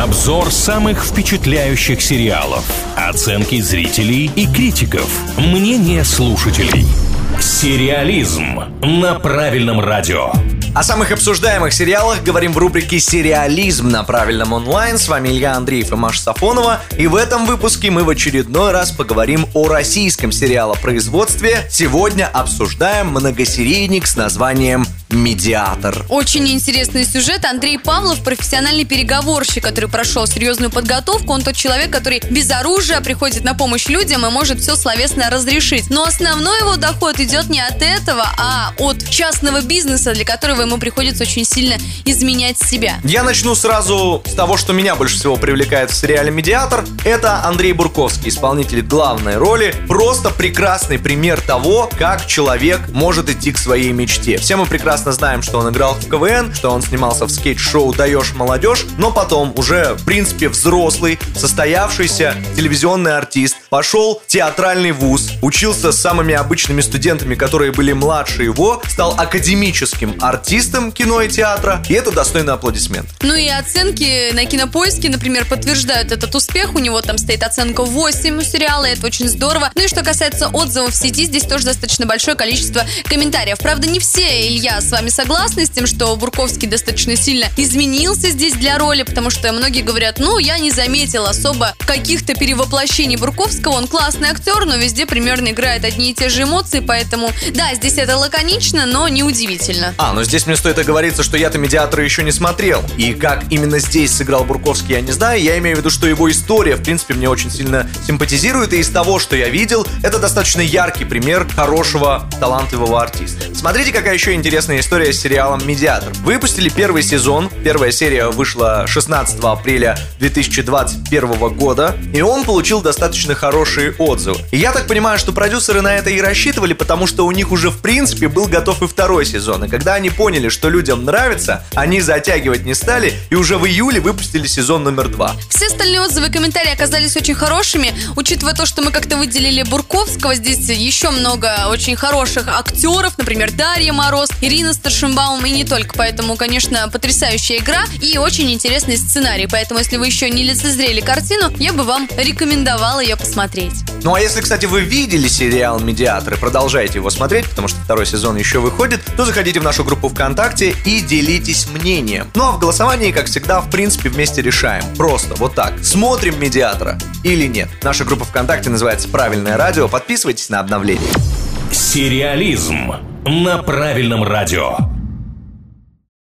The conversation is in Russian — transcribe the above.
Обзор самых впечатляющих сериалов. Оценки зрителей и критиков. Мнение слушателей. Сериализм на правильном радио. О самых обсуждаемых сериалах говорим в рубрике «Сериализм» на правильном онлайн. С вами Илья Андреев и Маша Сафонова. И в этом выпуске мы в очередной раз поговорим о российском сериалопроизводстве. Сегодня обсуждаем многосерийник с названием «Медиатор». Очень интересный сюжет. Андрей Павлов – профессиональный переговорщик, который прошел серьезную подготовку. Он тот человек, который без оружия приходит на помощь людям и может все словесно разрешить. Но основной его доход идет не от этого, а от частного бизнеса, для которого ему приходится очень сильно изменять себя. Я начну сразу с того, что меня больше всего привлекает в сериале «Медиатор». Это Андрей Бурковский, исполнитель главной роли. Просто прекрасный пример того, как человек может идти к своей мечте. Все мы прекрасно знаем, что он играл в КВН, что он снимался в скетч-шоу «Даешь молодежь», но потом уже, в принципе, взрослый, состоявшийся телевизионный артист, пошел в театральный вуз, учился с самыми обычными студентами, которые были младше его, стал академическим артистом кино и театра, и это достойный аплодисмент. Ну и оценки на кинопоиске, например, подтверждают этот успех. У него там стоит оценка 8 у сериала, это очень здорово. Ну и что касается отзывов в сети, здесь тоже достаточно большое количество комментариев. Правда, не все, Илья, с вами согласны с тем, что Бурковский достаточно сильно изменился здесь для роли, потому что многие говорят, ну, я не заметил особо каких-то перевоплощений Бурковского. Он классный актер, но везде примерно играет одни и те же эмоции, поэтому, да, здесь это лаконично, но неудивительно. А, но здесь мне стоит оговориться, что я-то «Медиатора» еще не смотрел. И как именно здесь сыграл Бурковский, я не знаю. Я имею в виду, что его история, в принципе, мне очень сильно симпатизирует. И из того, что я видел, это достаточно яркий пример хорошего, талантливого артиста. Смотрите, какая еще интересная история с сериалом «Медиатор». Выпустили первый сезон. Первая серия вышла 16 апреля 2021 года. И он получил достаточно хорошие отзывы. И я так понимаю, что продюсеры на это и рассчитывали, потому что у них уже, в принципе, был готов и второй сезон. И когда они поняли, что людям нравится, они затягивать не стали и уже в июле выпустили сезон номер два. Все остальные отзывы и комментарии оказались очень хорошими. Учитывая то, что мы как-то выделили Бурковского, здесь еще много очень хороших актеров, например, Дарья Мороз, Ирина Старшинбаум и не только. Поэтому, конечно, потрясающая игра и очень интересный сценарий. Поэтому, если вы еще не лицезрели картину, я бы вам рекомендовала ее посмотреть. Ну а если, кстати, вы видели сериал «Медиатор» и продолжаете его смотреть, потому что второй сезон еще выходит, то заходите в нашу группу ВКонтакте и делитесь мнением. Ну а в голосовании, как всегда, в принципе, вместе решаем. Просто вот так. Смотрим «Медиатора» или нет. Наша группа ВКонтакте называется «Правильное радио». Подписывайтесь на обновления. Сериализм на правильном радио.